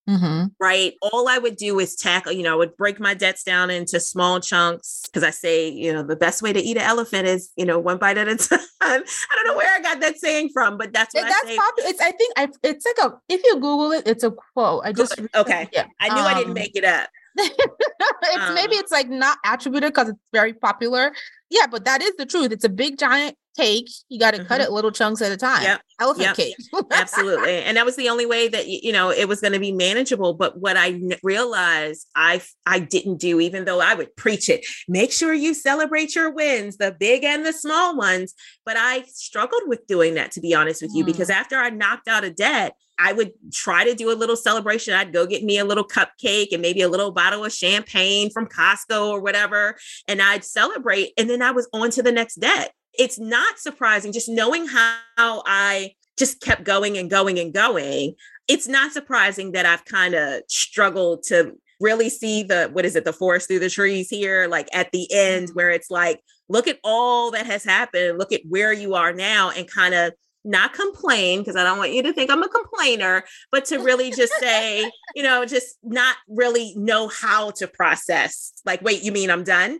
mm-hmm. right all i would do is tackle you know i would break my debts down into small chunks because i say you know the best way to eat an elephant is you know one bite at a (laughs) time i don't know where i got that saying from but that's what that's I say. Popular. it's i think I, it's like a if you google it it's a quote i just okay yeah i knew um, i didn't um, make it up it's um, maybe it's like not attributed because it's very popular. Yeah, but that is the truth. It's a big giant cake. You got to mm-hmm. cut it little chunks at a time. Yep. Elephant yep. cake. Absolutely. And that was the only way that you know it was going to be manageable. But what I realized I I didn't do, even though I would preach it, make sure you celebrate your wins, the big and the small ones. But I struggled with doing that, to be honest with you, mm. because after I knocked out a debt, I would try to do a little celebration. I'd go get me a little cupcake and maybe a little bottle of champagne from Costco or whatever. And I'd celebrate. And then I was on to the next debt. It's not surprising just knowing how I just kept going and going and going, it's not surprising that I've kind of struggled to really see the what is it the forest through the trees here like at the end mm-hmm. where it's like look at all that has happened look at where you are now and kind of not complain because I don't want you to think I'm a complainer, but to really just say, (laughs) you know, just not really know how to process. Like, wait, you mean I'm done?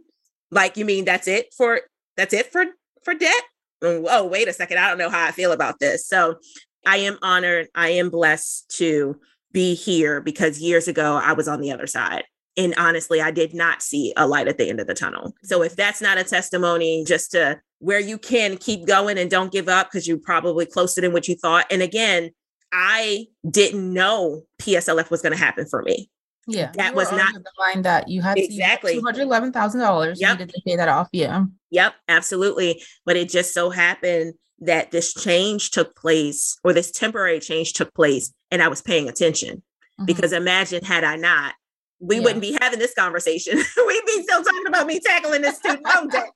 Like, you mean that's it for that's it for for debt? Mm, oh, wait a second, I don't know how I feel about this. So, I am honored. I am blessed to be here because years ago I was on the other side. And honestly, I did not see a light at the end of the tunnel. So if that's not a testimony, just to where you can keep going and don't give up because you're probably closer than what you thought. And again, I didn't know PSLF was going to happen for me. Yeah, that was not the line that you had exactly two hundred eleven thousand dollars. Yep, to pay that off. Yeah. Yep, absolutely. But it just so happened that this change took place, or this temporary change took place, and I was paying attention. Mm-hmm. Because imagine had I not, we yeah. wouldn't be having this conversation. (laughs) We'd be still talking about me tackling this student (laughs) loan debt.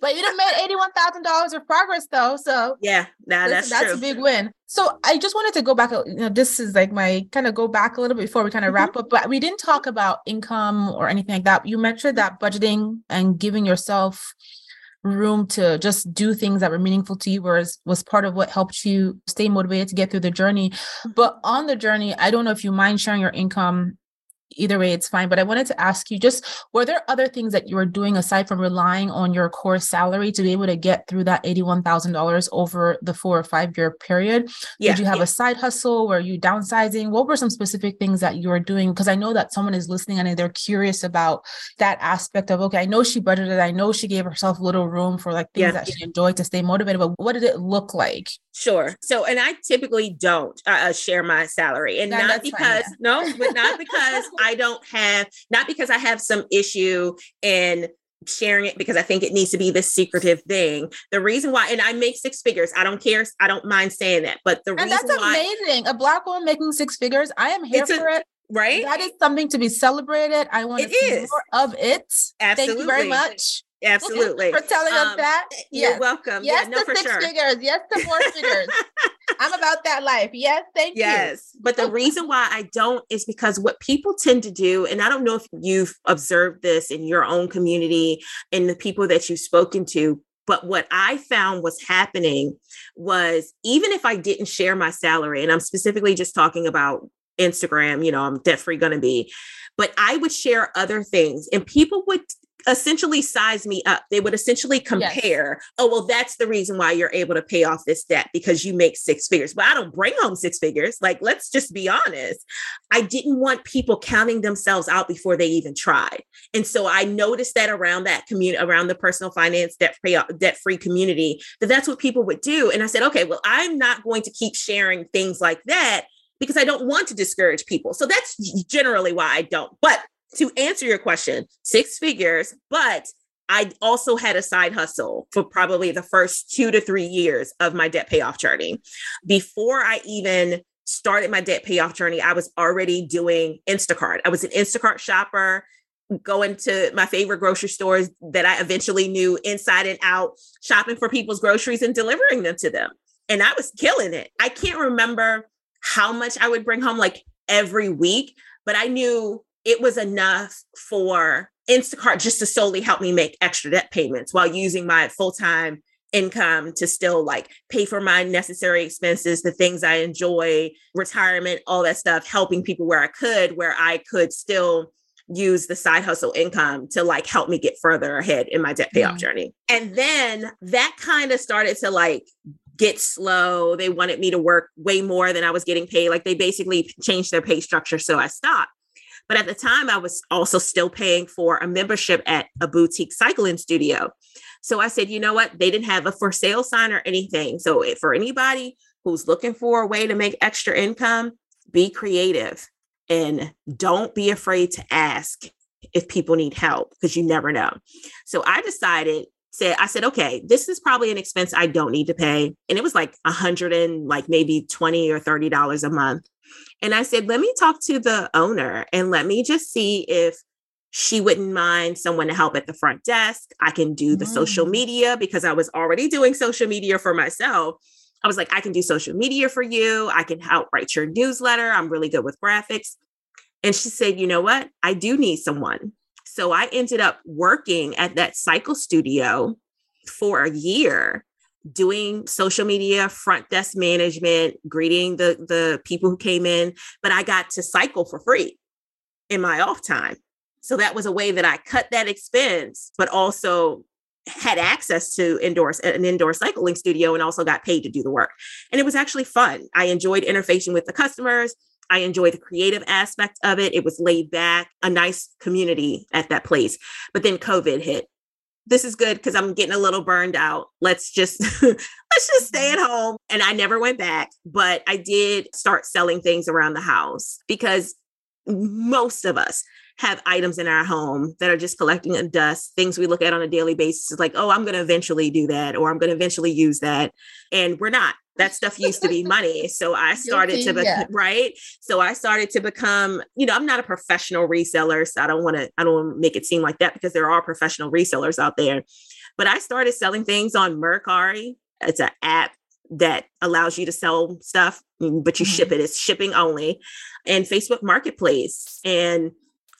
But you done made eighty-one thousand dollars of progress, though. So yeah, nah, that's that's true. a big win. So I just wanted to go back. You know, this is like my kind of go back a little bit before we kind of mm-hmm. wrap up. But we didn't talk about income or anything like that. You mentioned that budgeting and giving yourself room to just do things that were meaningful to you was was part of what helped you stay motivated to get through the journey mm-hmm. but on the journey i don't know if you mind sharing your income either way it's fine but i wanted to ask you just were there other things that you were doing aside from relying on your core salary to be able to get through that $81000 over the four or five year period yeah, did you have yeah. a side hustle were you downsizing what were some specific things that you were doing because i know that someone is listening and they're curious about that aspect of okay i know she budgeted i know she gave herself little room for like things yeah. that she enjoyed to stay motivated but what did it look like Sure. So, and I typically don't uh, uh share my salary, and no, not because fine, yeah. no, but not (laughs) because I don't have, not because I have some issue in sharing it because I think it needs to be the secretive thing. The reason why, and I make six figures. I don't care. I don't mind saying that. But the and reason that's why, amazing. A black woman making six figures. I am here for a, it. Right. That is something to be celebrated. I want it to see is. more of it. Absolutely. Thank you very much. Absolutely. (laughs) for telling um, us that. You're welcome. Yes, yeah, no, to six sure. figures. Yes, to four figures. (laughs) I'm about that life. Yes, thank yes. you. Yes. But the reason why I don't is because what people tend to do, and I don't know if you've observed this in your own community and the people that you've spoken to, but what I found was happening was even if I didn't share my salary, and I'm specifically just talking about Instagram, you know, I'm Debt Free Gonnabe, but I would share other things and people would essentially size me up. They would essentially compare, yes. oh, well, that's the reason why you're able to pay off this debt because you make six figures. But I don't bring home six figures. Like, let's just be honest. I didn't want people counting themselves out before they even tried. And so I noticed that around that community, around the personal finance debt free, debt free community, that that's what people would do. And I said, okay, well, I'm not going to keep sharing things like that because I don't want to discourage people. So that's generally why I don't. But to answer your question, six figures, but I also had a side hustle for probably the first two to three years of my debt payoff journey. Before I even started my debt payoff journey, I was already doing Instacart. I was an Instacart shopper, going to my favorite grocery stores that I eventually knew inside and out, shopping for people's groceries and delivering them to them. And I was killing it. I can't remember how much I would bring home like every week, but I knew it was enough for Instacart just to solely help me make extra debt payments while using my full time income to still like pay for my necessary expenses, the things I enjoy, retirement, all that stuff, helping people where I could, where I could still use the side hustle income to like help me get further ahead in my debt payoff mm-hmm. journey. And then that kind of started to like get slow. They wanted me to work way more than I was getting paid. Like they basically changed their pay structure. So I stopped. But at the time, I was also still paying for a membership at a boutique cycling studio. So I said, you know what? They didn't have a for sale sign or anything. So for anybody who's looking for a way to make extra income, be creative and don't be afraid to ask if people need help because you never know. So I decided said I said, okay, this is probably an expense I don't need to pay. And it was like a hundred and like maybe 20 or $30 a month. And I said, let me talk to the owner and let me just see if she wouldn't mind someone to help at the front desk. I can do the mm. social media because I was already doing social media for myself. I was like, I can do social media for you. I can help write your newsletter. I'm really good with graphics. And she said, you know what? I do need someone. So I ended up working at that cycle studio for a year doing social media front desk management greeting the the people who came in but i got to cycle for free in my off time so that was a way that i cut that expense but also had access to indoor an indoor cycling studio and also got paid to do the work. And it was actually fun. I enjoyed interfacing with the customers. I enjoyed the creative aspect of it. It was laid back, a nice community at that place. But then COVID hit. This is good because I'm getting a little burned out. Let's just (laughs) (laughs) let's just stay mm-hmm. at home. And I never went back, but I did start selling things around the house because most of us have items in our home that are just collecting a dust, things we look at on a daily basis, like, oh, I'm going to eventually do that, or I'm going to eventually use that. And we're not. That stuff used to be money. So I (laughs) started Guilty, to, be- yeah. right? So I started to become, you know, I'm not a professional reseller. So I don't want to, I don't want to make it seem like that because there are professional resellers out there. But I started selling things on Mercari. It's an app that allows you to sell stuff, mm, but you mm-hmm. ship it. It's shipping only, and Facebook Marketplace. And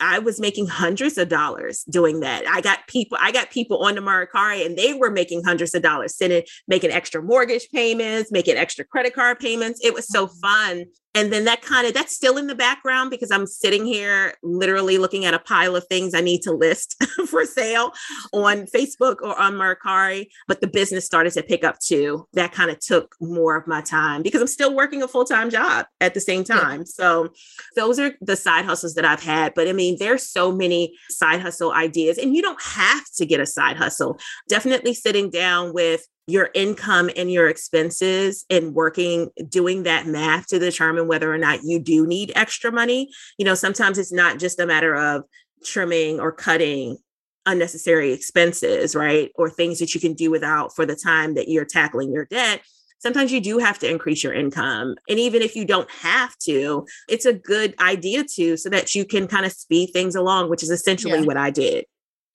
I was making hundreds of dollars doing that. I got people, I got people on the Mercari and they were making hundreds of dollars, sitting, making extra mortgage payments, making extra credit card payments. It was so mm-hmm. fun and then that kind of that's still in the background because i'm sitting here literally looking at a pile of things i need to list (laughs) for sale on facebook or on mercari but the business started to pick up too. That kind of took more of my time because i'm still working a full-time job at the same time. Yeah. so those are the side hustles that i've had but i mean there's so many side hustle ideas and you don't have to get a side hustle. Definitely sitting down with your income and your expenses and working doing that math to determine whether or not you do need extra money you know sometimes it's not just a matter of trimming or cutting unnecessary expenses right or things that you can do without for the time that you're tackling your debt sometimes you do have to increase your income and even if you don't have to it's a good idea to so that you can kind of speed things along which is essentially yeah. what i did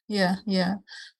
yeah, yeah.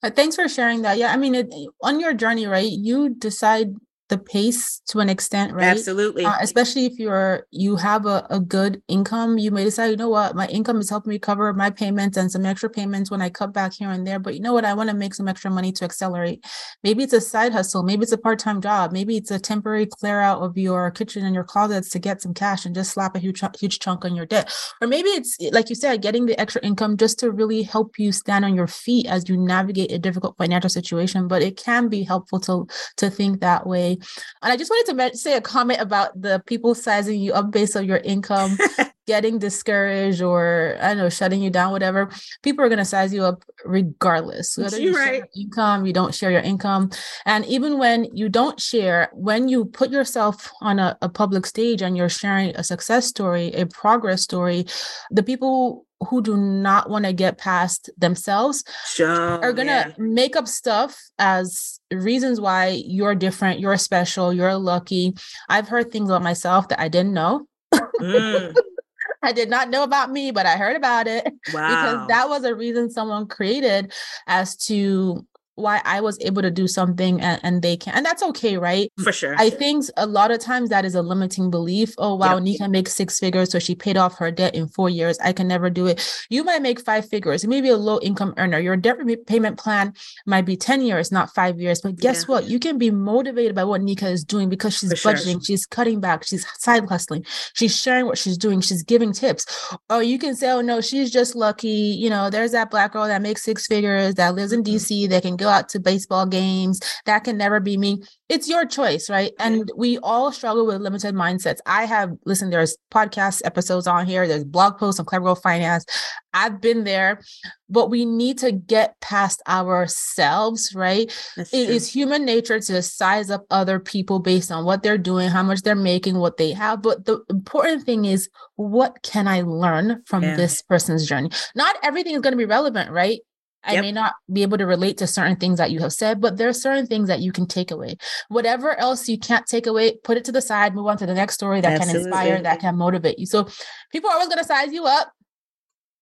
Thanks for sharing that. Yeah, I mean, it, on your journey, right? You decide the pace to an extent, right? Absolutely. Uh, especially if you're you have a, a good income, you may decide, you know what, my income is helping me cover my payments and some extra payments when I cut back here and there. But you know what, I want to make some extra money to accelerate. Maybe it's a side hustle, maybe it's a part-time job, maybe it's a temporary clear out of your kitchen and your closets to get some cash and just slap a huge huge chunk on your debt. Or maybe it's like you said, getting the extra income just to really help you stand on your feet as you navigate a difficult financial situation. But it can be helpful to to think that way and I just wanted to say a comment about the people sizing you up based on your income, (laughs) getting discouraged or I don't know, shutting you down, whatever. People are going to size you up regardless. Whether you right. share income, you don't share your income. And even when you don't share, when you put yourself on a, a public stage and you're sharing a success story, a progress story, the people who do not want to get past themselves sure, are going to yeah. make up stuff as reasons why you're different, you're special, you're lucky. I've heard things about myself that I didn't know. Mm. (laughs) I did not know about me, but I heard about it wow. because that was a reason someone created as to why I was able to do something and, and, they can. And that's okay, right? For sure. I think a lot of times that is a limiting belief. Oh, wow, yep. Nika makes six figures. So she paid off her debt in four years. I can never do it. You might make five figures. You may be a low income earner. Your debt payment plan might be 10 years, not five years. But guess yeah. what? You can be motivated by what Nika is doing because she's For budgeting, sure. she's cutting back, she's side hustling, she's sharing what she's doing, she's giving tips. Or you can say, oh, no, she's just lucky. You know, there's that black girl that makes six figures that lives in mm-hmm. DC that can go out to baseball games. That can never be me. It's your choice, right? And we all struggle with limited mindsets. I have, listen, there's podcast episodes on here, there's blog posts on Clever Girl Finance. I've been there, but we need to get past ourselves, right? That's it true. is human nature to size up other people based on what they're doing, how much they're making, what they have. But the important thing is, what can I learn from yeah. this person's journey? Not everything is going to be relevant, right? I yep. may not be able to relate to certain things that you have said, but there are certain things that you can take away. Whatever else you can't take away, put it to the side, move on to the next story that Absolutely. can inspire, that can motivate you. So people are always going to size you up.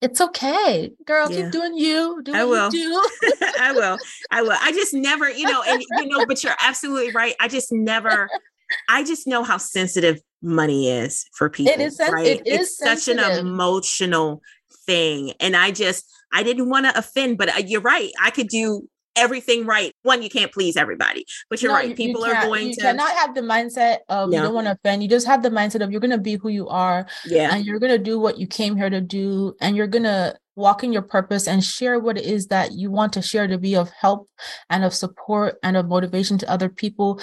It's okay, girl. Yeah. Keep doing you. Do I will. do. (laughs) I will. I will. I just never, you know, and you know, but you're absolutely right. I just never I just know how sensitive money is for people. It is, sen- right? it is it's such an emotional thing. And I just, I didn't want to offend, but uh, you're right. I could do everything right. One, you can't please everybody, but you're No, right. you- People you are going you to, cannot have the mindset of you don't want to offend. You just have the mindset of you're going to be who you are yeah, and you're going to do what you came here to do and you're going to walk in your purpose and share what it is that you want to share to be of help and of support and of motivation to other people.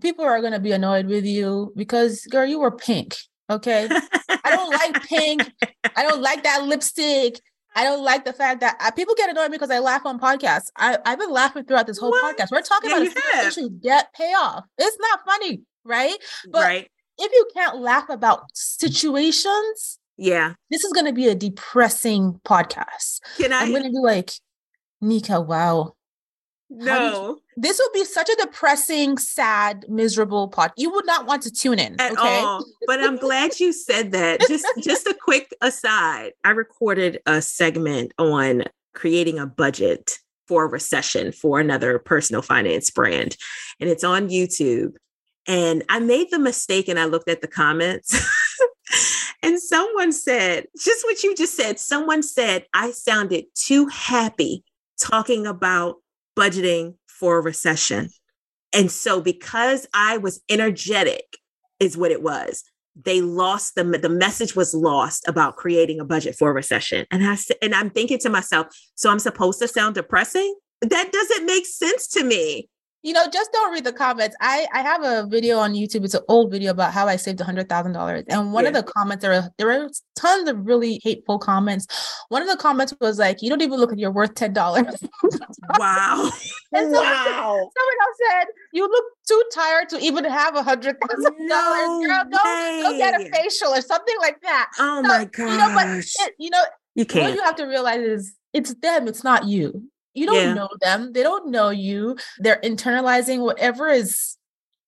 People are going to be annoyed with you because girl, you were pink. Okay. I don't like pink. I don't like that lipstick. I don't like the fact that uh, people get annoyed because I laugh on podcasts. I, I've been laughing throughout this whole What? podcast. We're talking Yeah, about a have. issue, debt payoff. It's not funny, right? but- right. If you can't laugh about situations, Yeah. this is going to be a depressing podcast. Can I? I'm going to be like, Nika, wow. No, This would be such a depressing, sad, miserable pod. You would not want to tune in. at okay. all. But I'm glad you said that. Just, just a quick aside. I recorded a segment on creating a budget for a recession for another personal finance brand, and it's on YouTube. And I made the mistake, and I looked at the comments. (laughs) And someone said, just what you just said, someone said, I sounded too happy talking about budgeting for a recession. And so, because I was energetic, is what it was. They lost the the message was lost about creating a budget for a recession. And I and I'm thinking to myself, so I'm supposed to sound depressing? That doesn't make sense to me. You know, just don't read the comments. I I have a video on YouTube. It's an old video about how I saved a hundred thousand dollars. And one of the comments there were there were tons of really hateful comments. One of the comments was like, "You don't even look like you're worth ten dollars." (laughs) Wow. (laughs) And someone, wow. someone else said, "You look too tired to even have a hundred thousand No dollars, girl. Go go get a facial or something like that." Oh So, my You know, but it, you know, You what can't. you have to realize is it's them, it's not you. You don't Yeah. know them. They don't know you. They're internalizing whatever is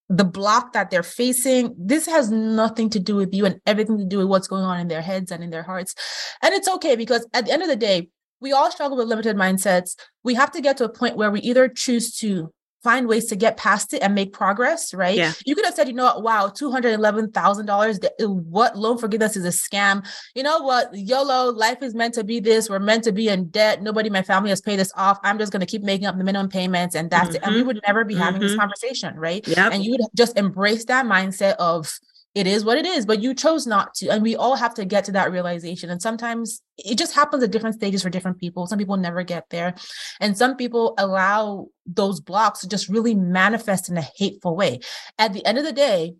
the block that they're facing. This has nothing to do with you and everything to do with what's going on in their heads and in their hearts. And it's okay because at the end of the day, we all struggle with limited mindsets. We have to get to a point where we either choose to find ways to get past it and make progress, right? Yeah. You could have said, you know what, wow, $211,000. What loan forgiveness is a scam. You know what, YOLO, life is meant to be this. We're meant to be in debt. Nobody in my family has paid this off. I'm just going to keep making up the minimum payments and that's it. And we Mhm. would never be having this Mhm. conversation, right? Yep. And you would just embrace that mindset of, it is what it is, but you chose not to. And we all have to get to that realization. And sometimes it just happens at different stages for different people. Some people never get there. And some people allow those blocks to just really manifest in a hateful way. At the end of the day,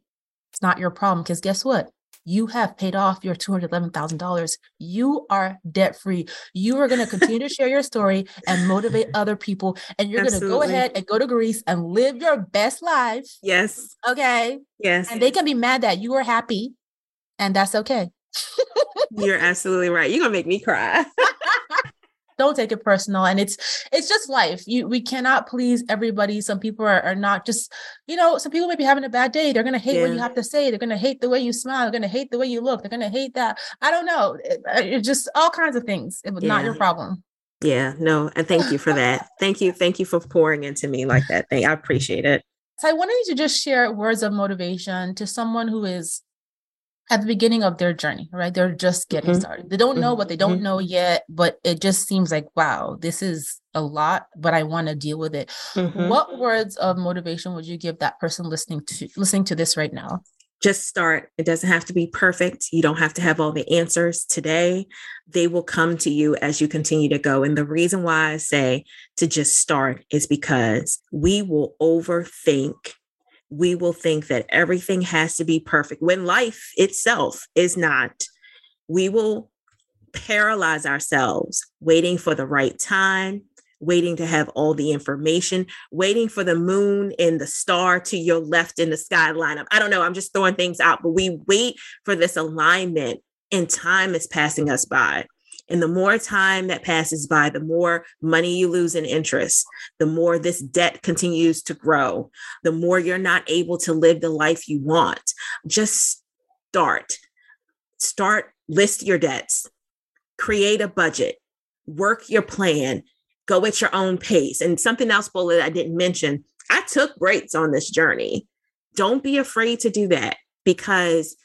it's not your problem because guess what? You have paid off your $211,000. You are debt free. You are going to continue to share your story and motivate other people. And you're going to go ahead and go to Greece and live your best life. Yes. Okay. Yes. And they can be mad that you are happy. And that's okay. You're absolutely right. You're gonna make me cry. (laughs) don't take it personal and it's it's just life. You we cannot please everybody. Some people are, are not just you know some people may be having a bad day. They're to hate what you have to say. They're to hate the way you smile. They're to hate the way you look. They're to hate that. I don't know. It, it's just all kinds of things. It was not your problem. Yeah, no, and thank you for that. Thank you, thank you for pouring into me like that. Thank, I appreciate it. so i wanted you to just share words of motivation to someone who is at the beginning of their journey right they're just getting Mhm. started they don't know what they don't Mhm. know yet but it just seems like wow this is a lot but i want to deal with it Mhm. what words of motivation would you give that person listening to listening to this right now Just start. It doesn't have to be perfect. You don't have to have all the answers today. They will come to you as you continue to go. And the reason why I say to just start is because we will overthink. We will think that everything has to be perfect when life itself is not. We will paralyze ourselves waiting for the right time, waiting to have all the information, waiting for the moon and the star to your left in the sky line up. I don't know. I'm just throwing things out, but we wait for this alignment and time is passing us by. And the more time that passes by, the more money you lose in interest, the more this debt continues to grow, the more you're not able to live the life you want. Just start. Start, list your debts, create a budget, work your plan, go at your own pace. And something else, Bola, I didn't mention, I took breaks on this journey. Don't be afraid to do that because,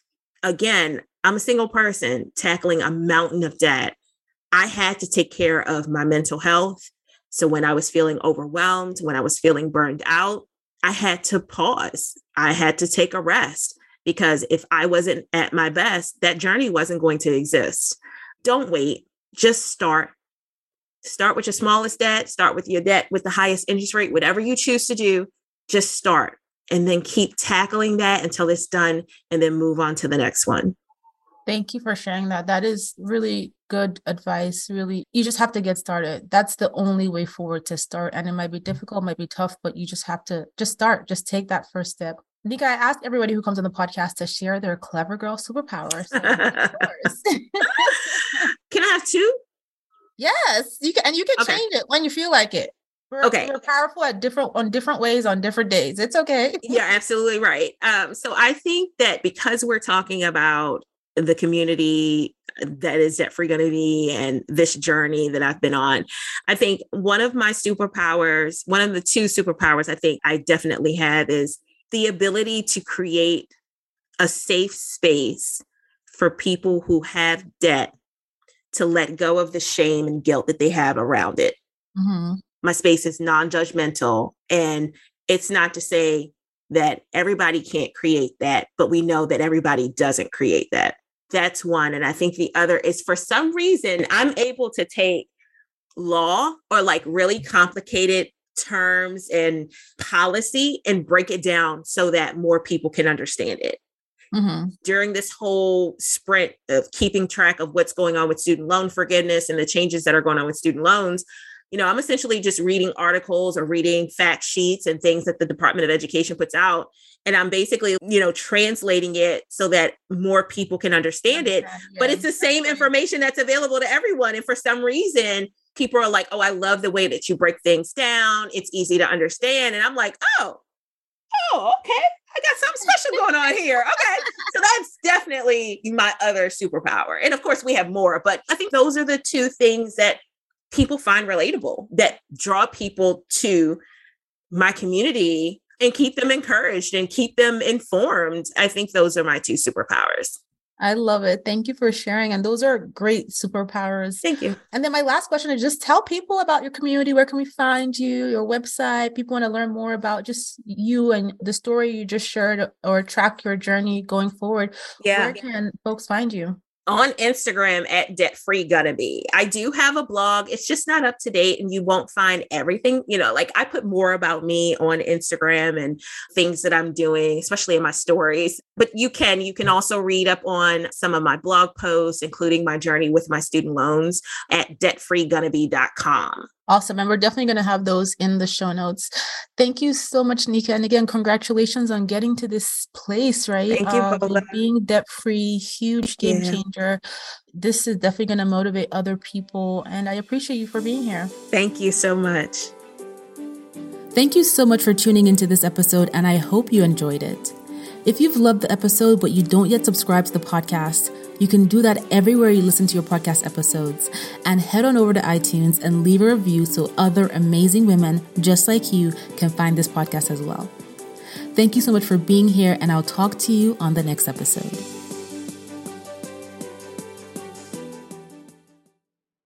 again, I'm a single person tackling a mountain of debt. I had to take care of my mental health. So when I was feeling overwhelmed, when I was feeling burned out, I had to pause. I had to take a rest because if I wasn't at my best, that journey wasn't going to exist. Don't wait, just start. Start with your smallest debt, start with your debt with the highest interest rate, whatever you choose to do, just start and then keep tackling that until it's done and then move on to the next one. Thank you for sharing that. That is really good advice. Really, you just have to get started. That's the only way forward to start. And it might be difficult, might be tough, but you just have to just start, just take that first step. Nika, I ask everybody who comes on the podcast to share their clever girl superpowers. (laughs) can I have two? Yes, you can, and you can okay. change it when you feel like it. We're, okay, we're powerful at different on different ways on different days. It's okay. You're absolutely right. Um, so I think that because we're talking about the community that is Debt Free Gonnabe and this journey that I've been on. I think one of my superpowers, one of the two superpowers I think I definitely have is the ability to create a safe space for people who have debt to let go of the shame and guilt that they have around it. Mm-hmm. My space is non judgmental. And it's not to say that everybody can't create that, but we know that everybody doesn't create that. That's one. And I think the other is for some reason, I'm able to take law or like really complicated terms and policy and break it down so that more people can understand it. Mm-hmm. During this whole sprint of keeping track of what's going on with student loan forgiveness and the changes that are going on with student loans, you know, I'm essentially just reading articles or reading fact sheets and things that the Department of Education puts out. And I'm basically, you know, translating it so that more people can understand it. Yeah, but it's the same information that's available to everyone. And for some reason, people are like, oh, I love the way that you break things down. It's easy to understand. And I'm like, oh, oh, okay. I got something special going on here. Okay. So that's definitely my other superpower. And of course, we have more, but I think those are the two things that people find relatable, that draw people to my community and keep them encouraged and keep them informed. I think those are my two superpowers. I love it. Thank you for sharing. And those are great superpowers. Thank you. And then my last question is just tell people about your community. Where can we find you, your website? People want to learn more about just you and the story you just shared or track your journey going forward. Yeah. Where can folks find you? On Instagram at Debt Free Gonnabe. I do have a blog. It's just not up to date and you won't find everything, you know, like I put more about me on Instagram and things that I'm doing, especially in my stories. But you can, you can also read up on some of my blog posts, including my journey with my student loans at debtfreegonnabe.com. Awesome. And we're definitely going to have those in the show notes. Thank you so much, Nika. And again, congratulations on getting to this place, right? Thank you, uh, Being debt free, huge game yeah. changer. This is definitely going to motivate other people. And I appreciate you for being here. Thank you so much. Thank you so much for tuning into this episode, and I hope you enjoyed it. If you've loved the episode but you don't yet subscribe to the podcast, you can do that everywhere you listen to your podcast episodes. And head on over to iTunes and leave a review so other amazing women just like you can find this podcast as well. Thank you so much for being here, and I'll talk to you on the next episode.